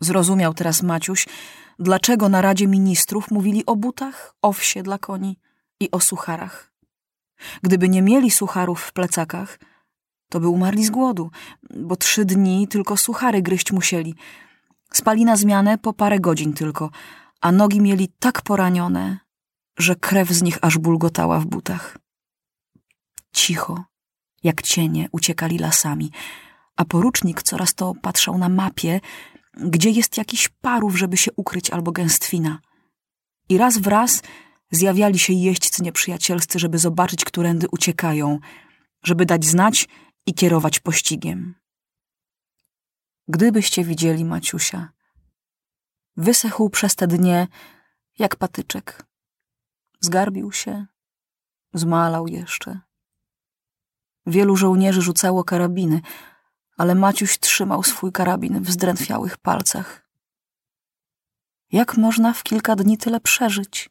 Zrozumiał teraz Maciuś, dlaczego na Radzie Ministrów mówili o butach, owsie dla koni i o sucharach. Gdyby nie mieli sucharów w plecakach, to by umarli z głodu, bo trzy dni tylko suchary gryźć musieli. Spali na zmianę po parę godzin tylko, a nogi mieli tak poranione, że krew z nich aż bulgotała w butach. Cicho, jak cienie, uciekali lasami, a porucznik coraz to patrzał na mapie, gdzie jest jakiś parów, żeby się ukryć, albo gęstwina. I raz w raz zjawiali się jeźdźcy nieprzyjacielscy, żeby zobaczyć, którędy uciekają, żeby dać znać i kierować pościgiem. Gdybyście widzieli Maciusia, wysechł przez te dnie jak patyczek. Zgarbił się, zmalał jeszcze. Wielu żołnierzy rzucało karabiny, ale Maciuś trzymał swój karabin w zdrętwiałych palcach. Jak można w kilka dni tyle przeżyć?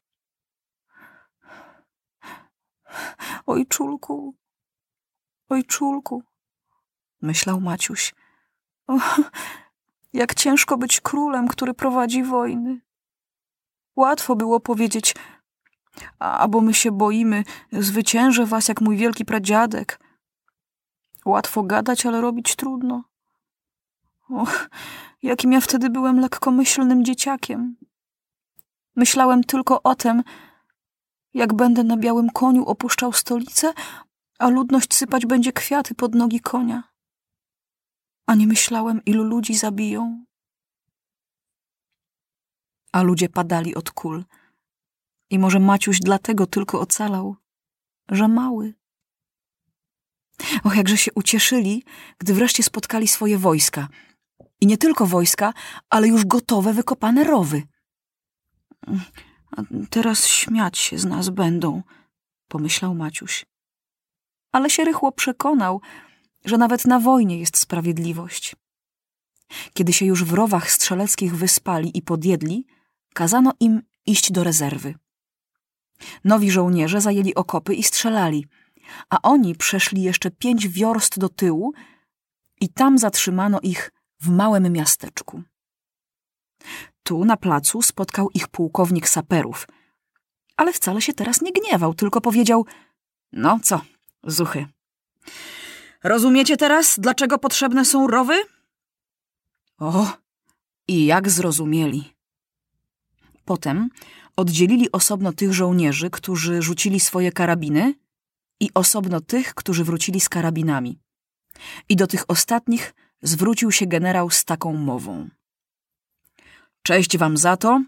Oj, czulku, oj, czulku, myślał Maciuś. O, jak ciężko być królem, który prowadzi wojny. Łatwo było powiedzieć, a bo my się boimy, zwyciężę was jak mój wielki pradziadek. Łatwo gadać, ale robić trudno. Och, jakim ja wtedy byłem lekkomyślnym dzieciakiem. Myślałem tylko o tym, jak będę na białym koniu opuszczał stolicę, a ludność sypać będzie kwiaty pod nogi konia. A nie myślałem, ilu ludzi zabiją. A ludzie padali od kul. I może Maciuś dlatego tylko ocalał, że mały. Och, jakże się ucieszyli, gdy wreszcie spotkali swoje wojska. I nie tylko wojska, ale już gotowe, wykopane rowy. A teraz śmiać się z nas będą, pomyślał Maciuś. Ale się rychło przekonał, że nawet na wojnie jest sprawiedliwość. Kiedy się już w rowach strzeleckich wyspali i podjedli, kazano im iść do rezerwy. Nowi żołnierze zajęli okopy i strzelali, a oni przeszli jeszcze pięć wiorst do tyłu i tam zatrzymano ich w małym miasteczku. Tu na placu spotkał ich pułkownik saperów, ale wcale się teraz nie gniewał, tylko powiedział: No co, zuchy. Rozumiecie teraz, dlaczego potrzebne są rowy? O, i jak zrozumieli. Potem oddzielili osobno tych żołnierzy, którzy rzucili swoje karabiny, i osobno tych, którzy wrócili z karabinami. I do tych ostatnich zwrócił się generał z taką mową. Cześć wam za to,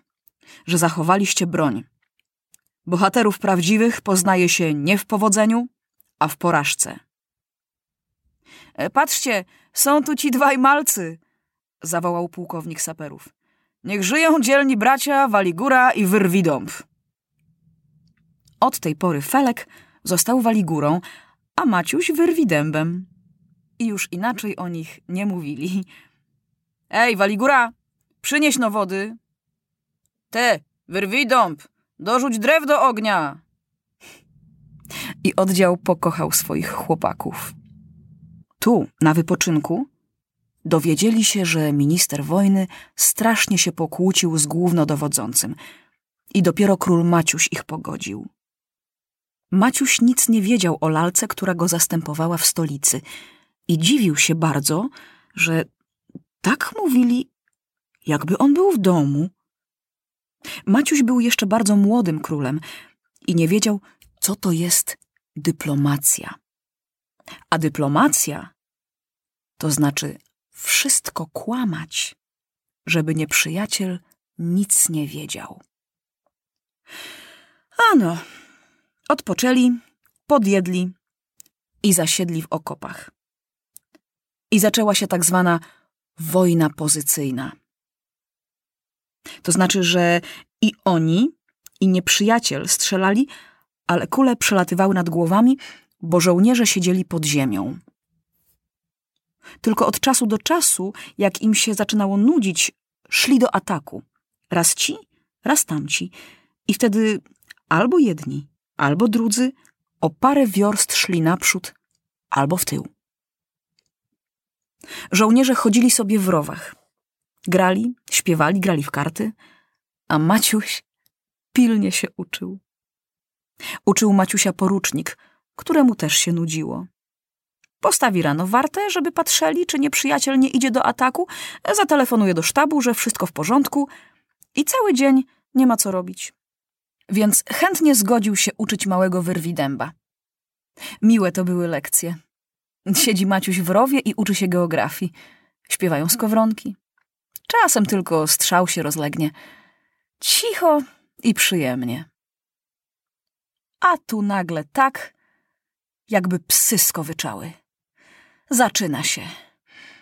że zachowaliście broń. Bohaterów prawdziwych poznaje się nie w powodzeniu, a w porażce. E, patrzcie, są tu ci dwaj malcy, zawołał pułkownik saperów. Niech żyją dzielni bracia Waligura i Wyrwidąb. Od tej pory Felek został Waligurą, a Maciuś Wyrwidębem. I już inaczej o nich nie mówili. Ej, Waligura, przynieś no wody. Te, Wyrwidąb, dorzuć drew do ognia. I oddział pokochał swoich chłopaków. Tu, na wypoczynku, dowiedzieli się, że minister wojny strasznie się pokłócił z głównodowodzącym i dopiero król Maciuś ich pogodził. Maciuś nic nie wiedział o lalce, która go zastępowała w stolicy i dziwił się bardzo, że tak mówili, jakby on był w domu. Maciuś był jeszcze bardzo młodym królem i nie wiedział, co to jest dyplomacja. A dyplomacja to znaczy wszystko kłamać, żeby nieprzyjaciel nic nie wiedział. Ano, odpoczęli, podjedli i zasiedli w okopach. I zaczęła się tak zwana wojna pozycyjna. To znaczy, że i oni, i nieprzyjaciel strzelali, ale kule przelatywały nad głowami, bo żołnierze siedzieli pod ziemią. Tylko od czasu do czasu, jak im się zaczynało nudzić, szli do ataku. Raz ci, raz tamci. I wtedy albo jedni, albo drudzy o parę wiorst szli naprzód, albo w tył. Żołnierze chodzili sobie w rowach. Grali, śpiewali, grali w karty, a Maciuś pilnie się uczył. Uczył Maciusia porucznik, któremu też się nudziło. Postawi rano wartę, żeby patrzeli, czy nieprzyjaciel nie idzie do ataku, zatelefonuje do sztabu, że wszystko w porządku i cały dzień nie ma co robić. Więc chętnie zgodził się uczyć małego wyrwidęba. Miłe to były lekcje. Siedzi Maciuś w rowie i uczy się geografii. Śpiewają skowronki. Czasem tylko strzał się rozlegnie. Cicho i przyjemnie. A tu nagle tak, jakby psy skowyczały. Zaczyna się.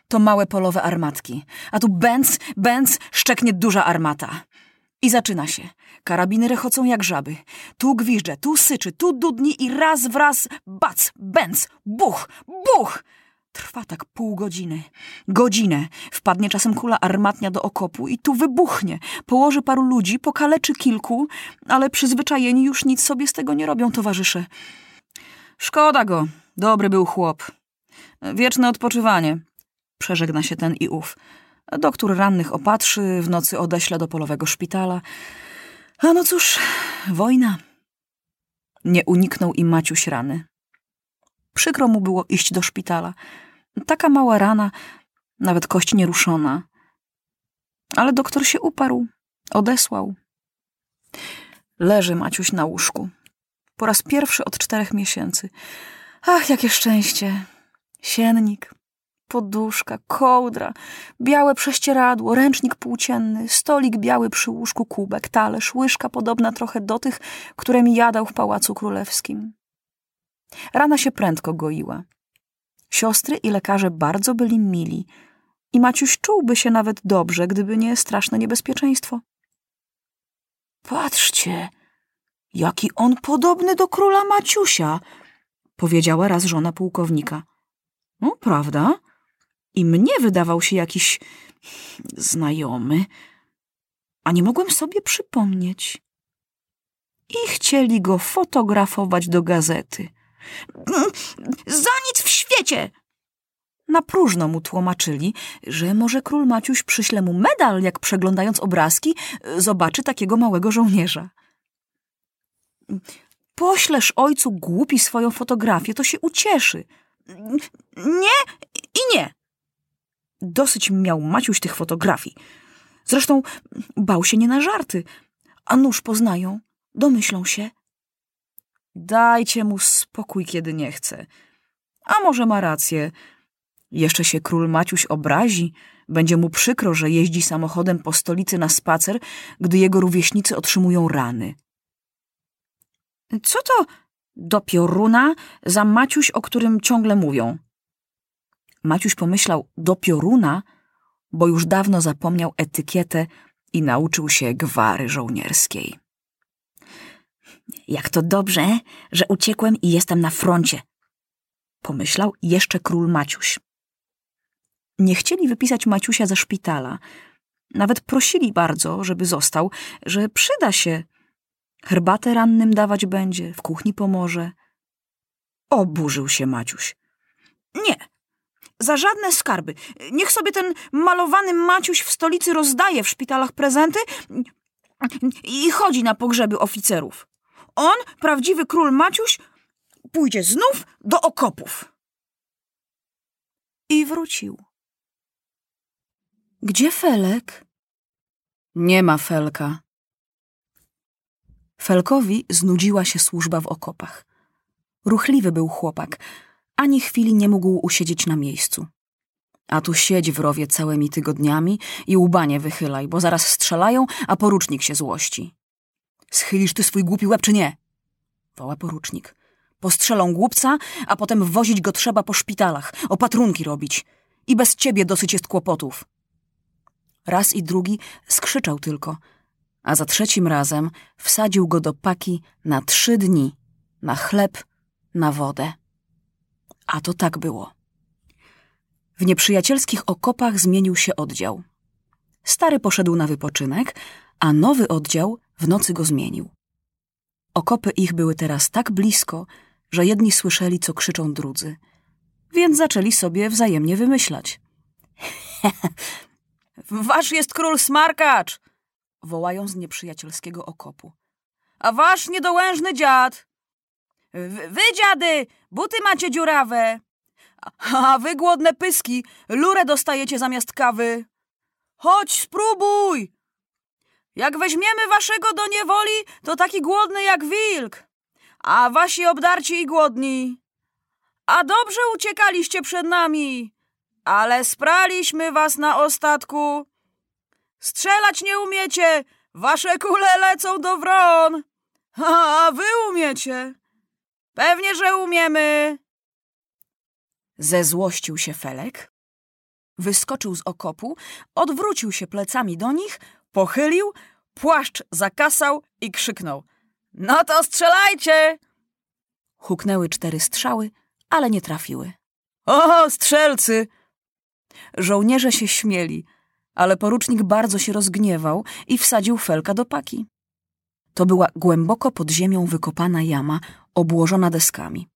To małe polowe armatki, a tu bęc, bęc, szczeknie duża armata. I zaczyna się. Karabiny rechocą jak żaby. Tu gwiżdże, tu syczy, tu dudni i raz wraz bac, bęc, buch, buch! Trwa tak pół godziny. Godzinę. Wpadnie czasem kula armatnia do okopu i tu wybuchnie. Położy paru ludzi, pokaleczy kilku, ale przyzwyczajeni już nic sobie z tego nie robią towarzysze. Szkoda go. Dobry był chłop. Wieczne odpoczywanie. Przeżegna się ten i ów. Doktor rannych opatrzy, w nocy odeśle do polowego szpitala. A no cóż, wojna. Nie uniknął i Maciuś rany. Przykro mu było iść do szpitala. Taka mała rana, nawet kość nieruszona. Ale doktor się uparł, odesłał. Leży Maciuś na łóżku. Po raz pierwszy od czterech miesięcy. Ach, jakie szczęście. Siennik, poduszka, kołdra, białe prześcieradło, ręcznik płócienny, stolik biały przy łóżku, kubek, talerz, łyżka podobna trochę do tych, które mi jadał w Pałacu Królewskim. Rana się prędko goiła. Siostry i lekarze bardzo byli mili i Maciuś czułby się nawet dobrze, gdyby nie straszne niebezpieczeństwo. Patrzcie, jaki on podobny do króla Maciusia, powiedziała raz żona pułkownika. No, prawda? I mnie wydawał się jakiś znajomy, a nie mogłem sobie przypomnieć. I chcieli go fotografować do gazety. Za nic w świecie! Na próżno mu tłumaczyli, że może król Maciuś przyśle mu medal, jak przeglądając obrazki, zobaczy takiego małego żołnierza. Poślesz ojcu głupi swoją fotografię, to się ucieszy. Nie i nie. Dosyć miał Maciuś tych fotografii. Zresztą bał się nie na żarty. A nóż poznają, domyślą się. Dajcie mu spokój, kiedy nie chce. A może ma rację. Jeszcze się król Maciuś obrazi, będzie mu przykro, że jeździ samochodem po stolicy na spacer, gdy jego rówieśnicy otrzymują rany. Co to do pioruna za Maciuś, o którym ciągle mówią? Maciuś pomyślał do pioruna, bo już dawno zapomniał etykietę i nauczył się gwary żołnierskiej. Jak to dobrze, że uciekłem i jestem na froncie, pomyślał jeszcze król Maciuś. Nie chcieli wypisać Maciusia ze szpitala. Nawet prosili bardzo, żeby został, że przyda się. Herbatę rannym dawać będzie, w kuchni pomoże. Oburzył się Maciuś. Nie, za żadne skarby. Niech sobie ten malowany Maciuś w stolicy rozdaje w szpitalach prezenty i chodzi na pogrzeby oficerów. On, prawdziwy król Maciuś, pójdzie znów do okopów. I wrócił. Gdzie Felek? Nie ma Felka. Felkowi znudziła się służba w okopach. Ruchliwy był chłopak, ani chwili nie mógł usiedzieć na miejscu. A tu siedź w rowie całymi tygodniami i łba nie wychylaj, bo zaraz strzelają, a porucznik się złości. Schylisz ty swój głupi łeb, czy nie? Woła porucznik. Postrzelą głupca, a potem wozić go trzeba po szpitalach, opatrunki robić. I bez ciebie dosyć jest kłopotów. Raz i drugi skrzyczał tylko, a za trzecim razem wsadził go do paki na trzy dni, na chleb, na wodę. A to tak było. W nieprzyjacielskich okopach zmienił się oddział. Stary poszedł na wypoczynek, a nowy oddział w nocy go zmienił. Okopy ich były teraz tak blisko, że jedni słyszeli, co krzyczą drudzy, więc zaczęli sobie wzajemnie wymyślać. wasz jest król smarkacz! Wołają z nieprzyjacielskiego okopu. A wasz niedołężny dziad! Wy, dziady, buty macie dziurawe! A wy głodne pyski, lurę dostajecie zamiast kawy! Chodź, spróbuj! Jak weźmiemy waszego do niewoli, to taki głodny jak wilk, a wasi obdarci i głodni. A dobrze uciekaliście przed nami, ale spraliśmy was na ostatku. Strzelać nie umiecie, wasze kule lecą do wron. A wy umiecie. Pewnie, że umiemy. Zezłościł się Felek, wyskoczył z okopu, odwrócił się plecami do nich, pochylił, płaszcz zakasał i krzyknął. No to strzelajcie! Huknęły cztery strzały, ale nie trafiły. O, strzelcy! Żołnierze się śmieli, ale porucznik bardzo się rozgniewał i wsadził Felka do paki. To była głęboko pod ziemią wykopana jama, obłożona deskami.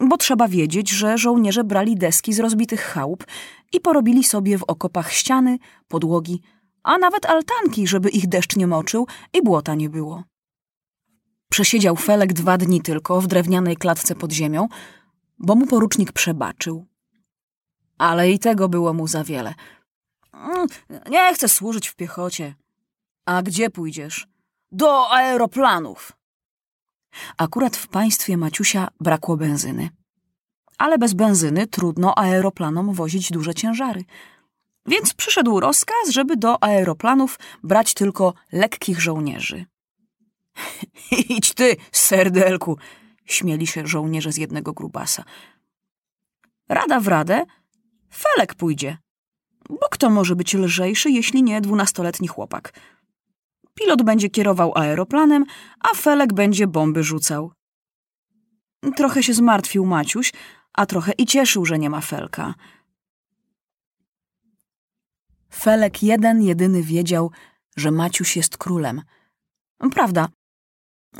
Bo trzeba wiedzieć, że żołnierze brali deski z rozbitych chałup i porobili sobie w okopach ściany, podłogi, a nawet altanki, żeby ich deszcz nie moczył i błota nie było. Przesiedział Felek dwa dni tylko w drewnianej klatce pod ziemią, bo mu porucznik przebaczył. Ale i tego było mu za wiele. Mm, nie chcę służyć w piechocie. A gdzie pójdziesz? Do aeroplanów. Akurat w państwie Maciusia brakło benzyny. Ale bez benzyny trudno aeroplanom wozić duże ciężary. Więc przyszedł rozkaz, żeby do aeroplanów brać tylko lekkich żołnierzy. Idź ty, serdelku, śmieli się żołnierze z jednego grubasa. Rada w radę, Felek pójdzie. Bo kto może być lżejszy, jeśli nie dwunastoletni chłopak? Pilot będzie kierował aeroplanem, a Felek będzie bomby rzucał. Trochę się zmartwił Maciuś, a trochę i cieszył, że nie ma Felka. Felek jeden jedyny wiedział, że Maciuś jest królem. Prawda,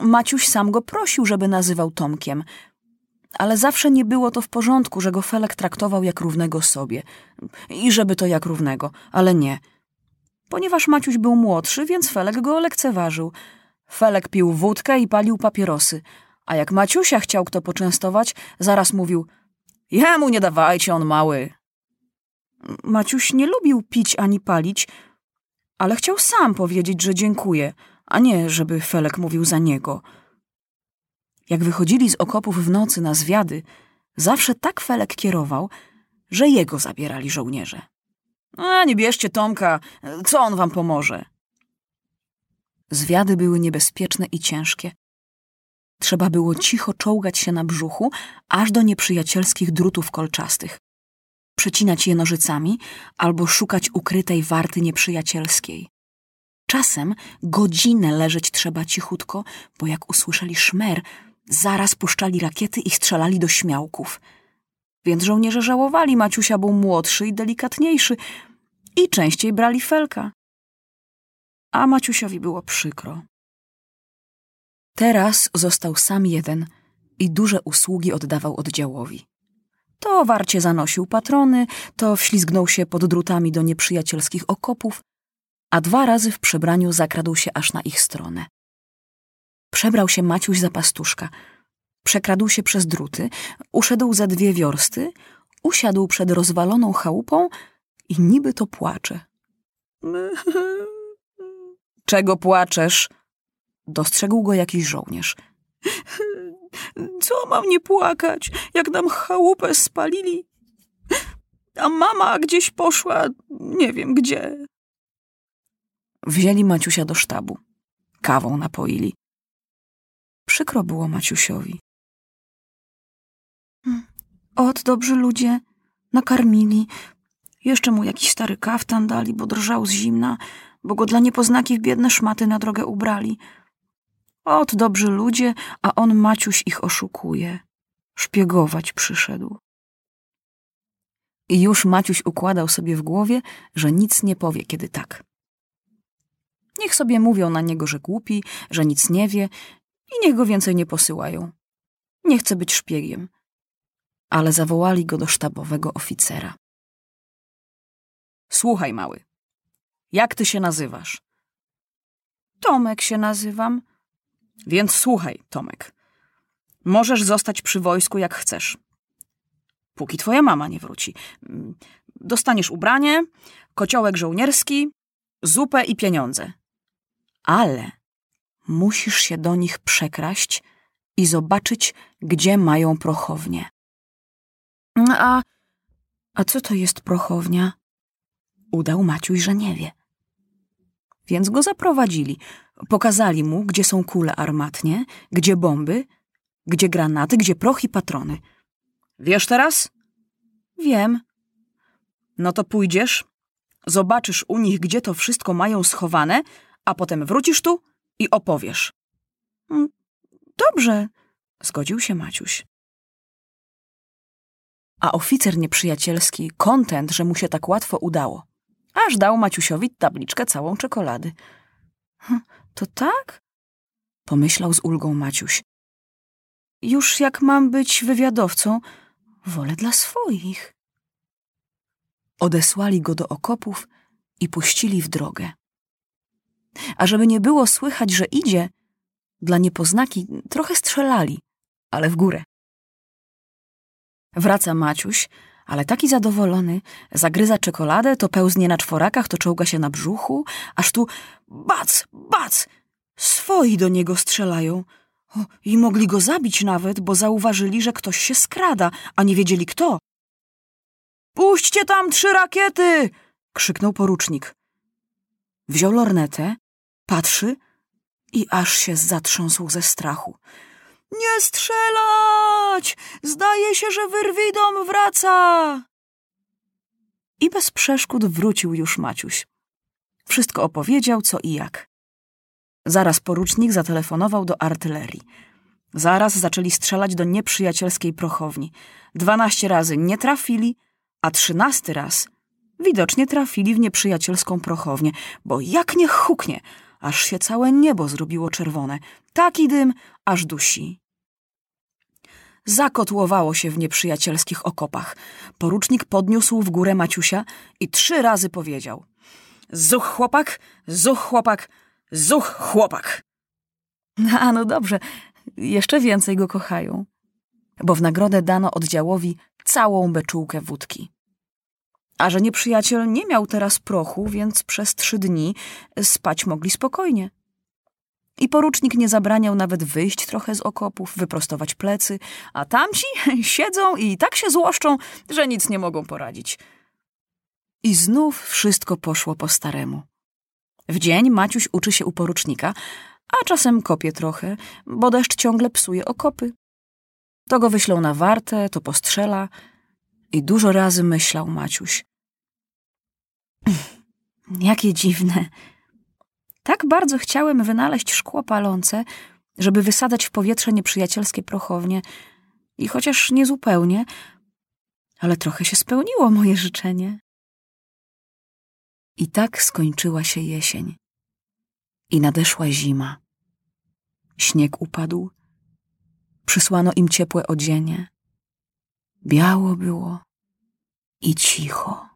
Maciuś sam go prosił, żeby nazywał Tomkiem, ale zawsze nie było to w porządku, że go Felek traktował jak równego sobie. I żeby to jak równego, ale nie. Ponieważ Maciuś był młodszy, więc Felek go lekceważył. Felek pił wódkę i palił papierosy, a jak Maciusia chciał kto poczęstować, zaraz mówił – jemu nie dawajcie, on mały. Maciuś nie lubił pić ani palić, ale chciał sam powiedzieć, że dziękuje, a nie żeby Felek mówił za niego. Jak wychodzili z okopów w nocy na zwiady, zawsze tak Felek kierował, że jego zabierali żołnierze. A nie bierzcie Tomka, co on wam pomoże? Zwiady były niebezpieczne i ciężkie. Trzeba było cicho czołgać się na brzuchu, aż do nieprzyjacielskich drutów kolczastych przecinać je nożycami albo szukać ukrytej warty nieprzyjacielskiej. Czasem godzinę leżeć trzeba cichutko, bo jak usłyszeli szmer, zaraz puszczali rakiety i strzelali do śmiałków. Więc żołnierze żałowali, Maciusia był młodszy i delikatniejszy i częściej brali felka. A Maciusiowi było przykro. Teraz został sam jeden i duże usługi oddawał oddziałowi. To warcie zanosił patrony, to wślizgnął się pod drutami do nieprzyjacielskich okopów, a dwa razy w przebraniu zakradł się aż na ich stronę. Przebrał się Maciuś za pastuszka, przekradł się przez druty, uszedł za dwie wiorsty, usiadł przed rozwaloną chałupą i niby to płacze. Czego płaczesz? Dostrzegł go jakiś żołnierz. Co mam nie płakać, jak nam chałupę spalili? A mama gdzieś poszła, nie wiem gdzie. Wzięli Maciusia do sztabu. Kawą napoili. Przykro było Maciusiowi. Ot, dobrzy ludzie, nakarmili. Jeszcze mu jakiś stary kaftan dali, bo drżał z zimna, bo go dla niepoznakich biedne szmaty na drogę ubrali. Ot, dobrzy ludzie, a on Maciuś ich oszukuje. Szpiegować przyszedł. I już Maciuś układał sobie w głowie, że nic nie powie, kiedy tak. Niech sobie mówią na niego, że głupi, że nic nie wie i niech go więcej nie posyłają. Nie chce być szpiegiem. Ale zawołali go do sztabowego oficera. Słuchaj, mały. Jak ty się nazywasz? Tomek się nazywam. Więc słuchaj, Tomek. Możesz zostać przy wojsku jak chcesz. Póki twoja mama nie wróci. Dostaniesz ubranie, kociołek żołnierski, zupę i pieniądze. Ale musisz się do nich przekraść i zobaczyć, gdzie mają prochownię. A, a co to jest prochownia? Udał Maciuś, że nie wie. Więc go zaprowadzili. Pokazali mu, gdzie są kule armatnie, gdzie bomby, gdzie granaty, gdzie proch i patrony. Wiesz teraz? Wiem. No to pójdziesz, zobaczysz u nich, gdzie to wszystko mają schowane, a potem wrócisz tu i opowiesz. Mm, dobrze, zgodził się Maciuś. A oficer nieprzyjacielski, kontent, że mu się tak łatwo udało, aż dał Maciusiowi tabliczkę całą czekolady. Hm, to tak? Pomyślał z ulgą Maciuś. Już jak mam być wywiadowcą, wolę dla swoich. Odesłali go do okopów i puścili w drogę. A żeby nie było słychać, że idzie, dla niepoznaki trochę strzelali, ale w górę. Wraca Maciuś, ale taki zadowolony, zagryza czekoladę, to pełznie na czworakach, to czołga się na brzuchu, aż tu bac, bac, swoi do niego strzelają. O, I mogli go zabić nawet, bo zauważyli, że ktoś się skrada, a nie wiedzieli kto. Puśćcie tam trzy rakiety! krzyknął porucznik. Wziął lornetę, patrzy i aż się zatrząsł ze strachu. Nie strzelać! Zdaje się, że Wyrwidom wraca! I bez przeszkód wrócił już Maciuś. Wszystko opowiedział, co i jak. Zaraz porucznik zatelefonował do artylerii. Zaraz zaczęli strzelać do nieprzyjacielskiej prochowni. Dwanaście razy nie trafili, a trzynasty raz widocznie trafili w nieprzyjacielską prochownię, bo jak nie huknie, aż się całe niebo zrobiło czerwone. Taki dym, aż dusi. Zakotłowało się w nieprzyjacielskich okopach. Porucznik podniósł w górę Maciusia i trzy razy powiedział: Zuch chłopak, zuch chłopak, zuch chłopak. A no dobrze, jeszcze więcej go kochają. Bo w nagrodę dano oddziałowi całą beczułkę wódki. A że nieprzyjaciel nie miał teraz prochu, więc przez trzy dni spać mogli spokojnie. I porucznik nie zabraniał nawet wyjść trochę z okopów, wyprostować plecy, a tamci siedzą i tak się złoszczą, że nic nie mogą poradzić. I znów wszystko poszło po staremu. W dzień Maciuś uczy się u porucznika, a czasem kopie trochę, bo deszcz ciągle psuje okopy. To go wyślą na wartę, to postrzela i dużo razy myślał Maciuś. Jakie dziwne, tak bardzo chciałem wynaleźć szkło palące, żeby wysadzać w powietrze nieprzyjacielskie prochownie. I chociaż nie zupełnie, ale trochę się spełniło moje życzenie. I tak skończyła się jesień. I nadeszła zima. Śnieg upadł. Przysłano im ciepłe odzienie. Biało było i cicho.